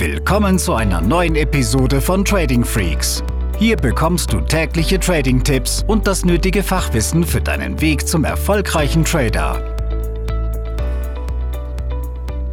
Willkommen zu einer neuen Episode von Trading Freaks. Hier bekommst du tägliche Trading-Tipps und das nötige Fachwissen für deinen Weg zum erfolgreichen Trader.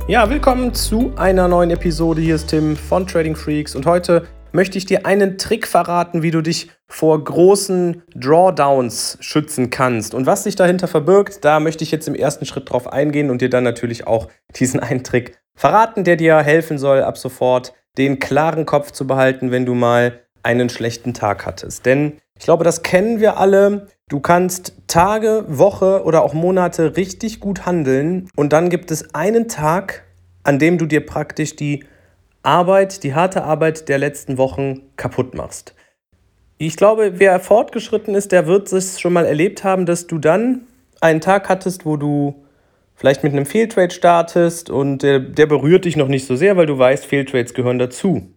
Ja, willkommen zu einer neuen Episode. Hier ist Tim von Trading Freaks und heute möchte ich dir einen Trick verraten, wie du dich vor großen Drawdowns schützen kannst. Und was sich dahinter verbirgt, da möchte ich jetzt im ersten Schritt drauf eingehen und dir dann natürlich auch diesen einen Trick verraten, der dir helfen soll, ab sofort den klaren Kopf zu behalten, wenn du mal einen schlechten Tag hattest. Denn ich glaube, das kennen wir alle. Du kannst Tage, Woche oder auch Monate richtig gut handeln und dann gibt es einen Tag, an dem du dir praktisch die Arbeit, die harte Arbeit der letzten Wochen kaputt machst. Ich glaube, wer fortgeschritten ist, der wird es schon mal erlebt haben, dass du dann einen Tag hattest, wo du vielleicht mit einem Fehltrade startest und der, der berührt dich noch nicht so sehr, weil du weißt, Fehltrades gehören dazu.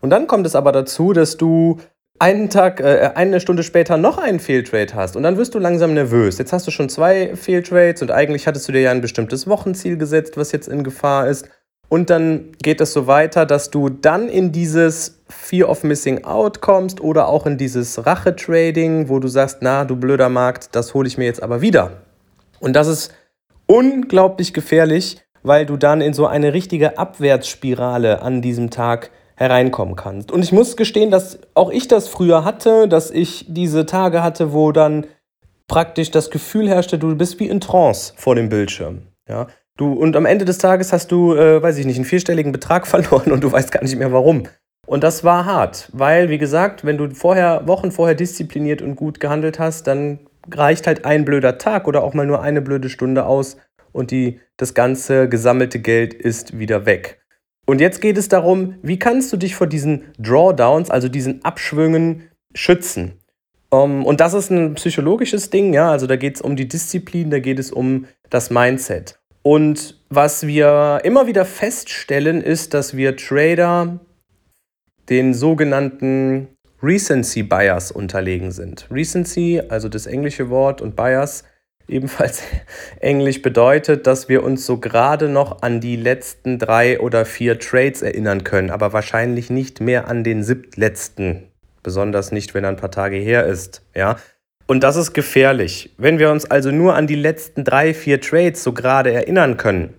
Und dann kommt es aber dazu, dass du einen Tag, äh, eine Stunde später noch einen Fehltrade hast und dann wirst du langsam nervös. Jetzt hast du schon zwei Fehltrades und eigentlich hattest du dir ja ein bestimmtes Wochenziel gesetzt, was jetzt in Gefahr ist. Und dann geht es so weiter, dass du dann in dieses Fear of Missing Out kommst oder auch in dieses Rache-Trading, wo du sagst, na, du blöder Markt, das hole ich mir jetzt aber wieder. Und das ist unglaublich gefährlich, weil du dann in so eine richtige Abwärtsspirale an diesem Tag hereinkommen kannst. Und ich muss gestehen, dass auch ich das früher hatte, dass ich diese Tage hatte, wo dann praktisch das Gefühl herrschte, du bist wie in Trance vor dem Bildschirm. Ja? Du, und am Ende des Tages hast du, äh, weiß ich nicht, einen vierstelligen Betrag verloren und du weißt gar nicht mehr warum. Und das war hart, weil, wie gesagt, wenn du vorher, Wochen vorher diszipliniert und gut gehandelt hast, dann reicht halt ein blöder Tag oder auch mal nur eine blöde Stunde aus und die, das ganze gesammelte Geld ist wieder weg. Und jetzt geht es darum, wie kannst du dich vor diesen Drawdowns, also diesen Abschwüngen, schützen? Um, ähm, und das ist ein psychologisches Ding, ja, also da geht es um die Disziplin, da geht es um das Mindset. Und was wir immer wieder feststellen, ist, dass wir Trader den sogenannten Recency Bias unterlegen sind. Recency, also das englische Wort, und Bias, ebenfalls englisch, bedeutet, dass wir uns so gerade noch an die letzten drei oder vier Trades erinnern können, aber wahrscheinlich nicht mehr an den siebtletzten. Besonders nicht, wenn er ein paar Tage her ist. Ja? Und das ist gefährlich. Wenn wir uns also nur an die letzten drei, vier Trades so gerade erinnern können,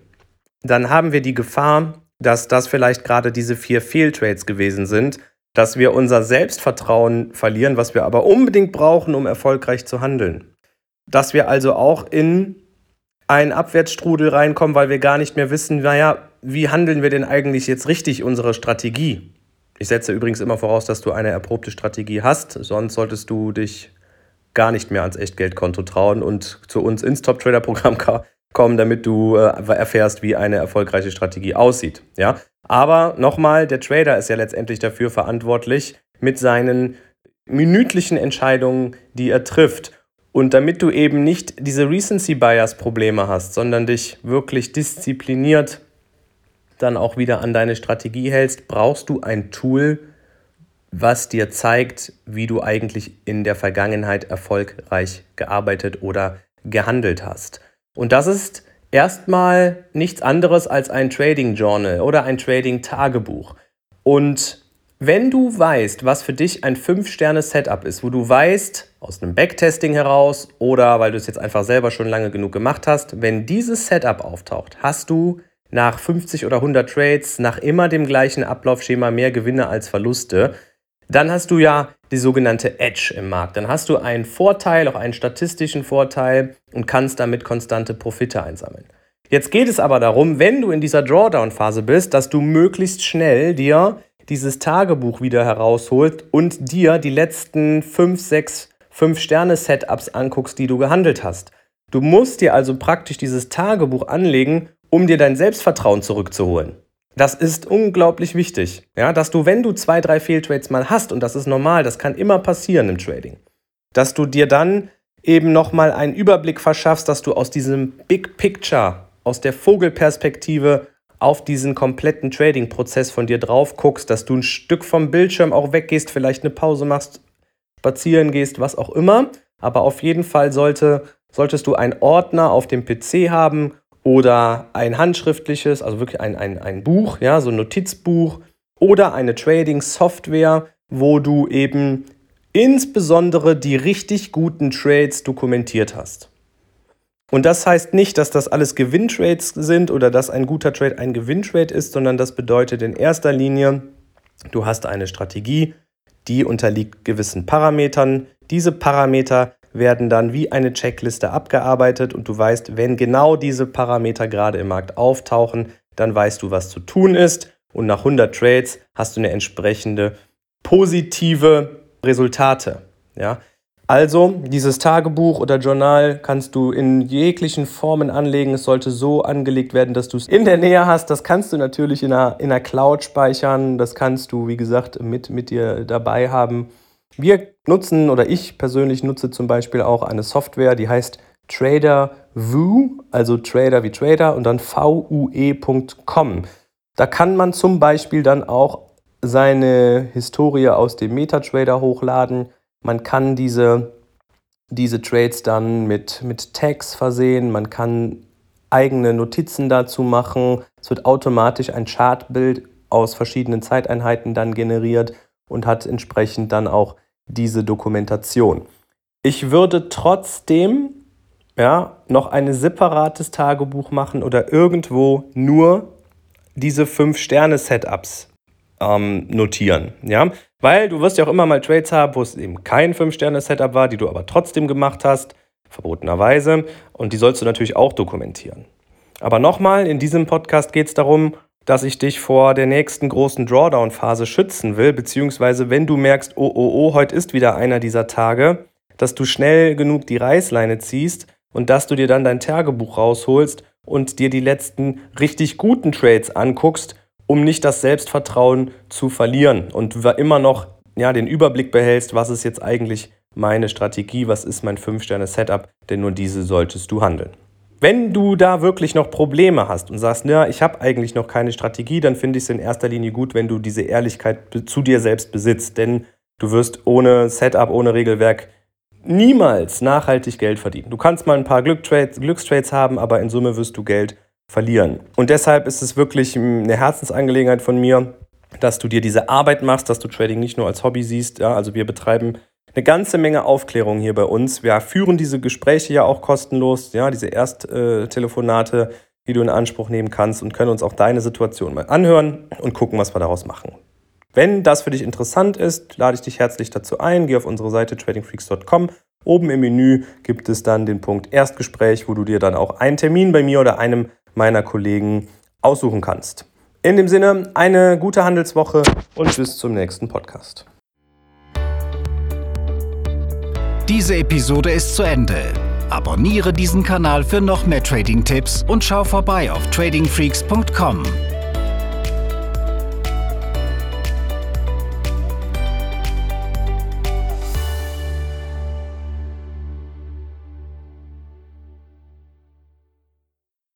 dann haben wir die Gefahr, dass das vielleicht gerade diese vier Fehltrades gewesen sind dass wir unser Selbstvertrauen verlieren, was wir aber unbedingt brauchen, um erfolgreich zu handeln. Dass wir also auch in einen Abwärtsstrudel reinkommen, weil wir gar nicht mehr wissen, naja, wie handeln wir denn eigentlich jetzt richtig unsere Strategie? Ich setze übrigens immer voraus, dass du eine erprobte Strategie hast, sonst solltest du dich gar nicht mehr ans Echtgeldkonto trauen und zu uns ins Top Trader Programm kommen, damit du äh, erfährst, wie eine erfolgreiche Strategie aussieht. Ja? Aber nochmal, der Trader ist ja letztendlich dafür verantwortlich mit seinen minütlichen Entscheidungen, die er trifft. Und damit du eben nicht diese Recency Bias Probleme hast, sondern dich wirklich diszipliniert dann auch wieder an deine Strategie hältst, brauchst du ein Tool, was dir zeigt, wie du eigentlich in der Vergangenheit erfolgreich gearbeitet oder gehandelt hast. Und das ist erstmal nichts anderes als ein Trading Journal oder ein Trading Tagebuch. Und wenn du weißt, was für dich ein 5-Sterne-Setup ist, wo du weißt, aus einem Backtesting heraus oder weil du es jetzt einfach selber schon lange genug gemacht hast, wenn dieses Setup auftaucht, hast du nach 50 oder 100 Trades nach immer dem gleichen Ablaufschema mehr Gewinne als Verluste, dann hast du ja die sogenannte Edge im Markt. Dann hast du einen Vorteil, auch einen statistischen Vorteil und kannst damit konstante Profite einsammeln. Jetzt geht es aber darum, wenn du in dieser Drawdown-Phase bist, dass du möglichst schnell dir dieses Tagebuch wieder herausholst und dir die letzten 5, 6, 5 Sterne-Setups anguckst, die du gehandelt hast. Du musst dir also praktisch dieses Tagebuch anlegen, um dir dein Selbstvertrauen zurückzuholen. Das ist unglaublich wichtig, ja, dass du, wenn du zwei, drei Fehltrades mal hast, und das ist normal, das kann immer passieren im Trading, dass du dir dann eben nochmal einen Überblick verschaffst, dass du aus diesem Big Picture, aus der Vogelperspektive auf diesen kompletten Trading-Prozess von dir drauf guckst, dass du ein Stück vom Bildschirm auch weggehst, vielleicht eine Pause machst, spazieren gehst, was auch immer. Aber auf jeden Fall sollte, solltest du einen Ordner auf dem PC haben, oder ein handschriftliches, also wirklich ein, ein, ein Buch, ja, so ein Notizbuch oder eine Trading-Software, wo du eben insbesondere die richtig guten Trades dokumentiert hast. Und das heißt nicht, dass das alles Gewinntrades sind oder dass ein guter Trade ein Gewinntrade ist, sondern das bedeutet in erster Linie, du hast eine Strategie, die unterliegt gewissen Parametern. Diese Parameter werden dann wie eine Checkliste abgearbeitet und du weißt, wenn genau diese Parameter gerade im Markt auftauchen, dann weißt du, was zu tun ist und nach 100 Trades hast du eine entsprechende positive Resultate. Ja? Also, dieses Tagebuch oder Journal kannst du in jeglichen Formen anlegen. Es sollte so angelegt werden, dass du es in der Nähe hast. Das kannst du natürlich in einer, in einer Cloud speichern. Das kannst du, wie gesagt, mit, mit dir dabei haben. Wir nutzen oder ich persönlich nutze zum Beispiel auch eine Software, die heißt Trader Vue, also Trader wie Trader und dann vue.com. Da kann man zum Beispiel dann auch seine Historie aus dem MetaTrader hochladen. Man kann diese, diese Trades dann mit, mit Tags versehen. Man kann eigene Notizen dazu machen. Es wird automatisch ein Chartbild aus verschiedenen Zeiteinheiten dann generiert und hat entsprechend dann auch diese Dokumentation. Ich würde trotzdem ja, noch ein separates Tagebuch machen oder irgendwo nur diese fünf Sterne-Setups ähm, notieren. Ja? Weil du wirst ja auch immer mal Trades haben, wo es eben kein fünf Sterne-Setup war, die du aber trotzdem gemacht hast, verbotenerweise. Und die sollst du natürlich auch dokumentieren. Aber nochmal, in diesem Podcast geht es darum, dass ich dich vor der nächsten großen Drawdown-Phase schützen will, beziehungsweise wenn du merkst, oh, oh, oh, heute ist wieder einer dieser Tage, dass du schnell genug die Reißleine ziehst und dass du dir dann dein Tagebuch rausholst und dir die letzten richtig guten Trades anguckst, um nicht das Selbstvertrauen zu verlieren und immer noch ja, den Überblick behältst, was ist jetzt eigentlich meine Strategie, was ist mein 5-Sterne-Setup, denn nur diese solltest du handeln. Wenn du da wirklich noch Probleme hast und sagst, na, ich habe eigentlich noch keine Strategie, dann finde ich es in erster Linie gut, wenn du diese Ehrlichkeit zu dir selbst besitzt, denn du wirst ohne Setup, ohne Regelwerk niemals nachhaltig Geld verdienen. Du kannst mal ein paar Glückstrades, Glückstrades haben, aber in Summe wirst du Geld verlieren. Und deshalb ist es wirklich eine Herzensangelegenheit von mir, dass du dir diese Arbeit machst, dass du Trading nicht nur als Hobby siehst. Ja, also wir betreiben eine ganze Menge Aufklärung hier bei uns. Wir führen diese Gespräche ja auch kostenlos, ja, diese Ersttelefonate, die du in Anspruch nehmen kannst und können uns auch deine Situation mal anhören und gucken, was wir daraus machen. Wenn das für dich interessant ist, lade ich dich herzlich dazu ein. Geh auf unsere Seite tradingfreaks.com. Oben im Menü gibt es dann den Punkt Erstgespräch, wo du dir dann auch einen Termin bei mir oder einem meiner Kollegen aussuchen kannst. In dem Sinne, eine gute Handelswoche und bis zum nächsten Podcast. Diese Episode ist zu Ende. Abonniere diesen Kanal für noch mehr Trading-Tipps und schau vorbei auf tradingfreaks.com.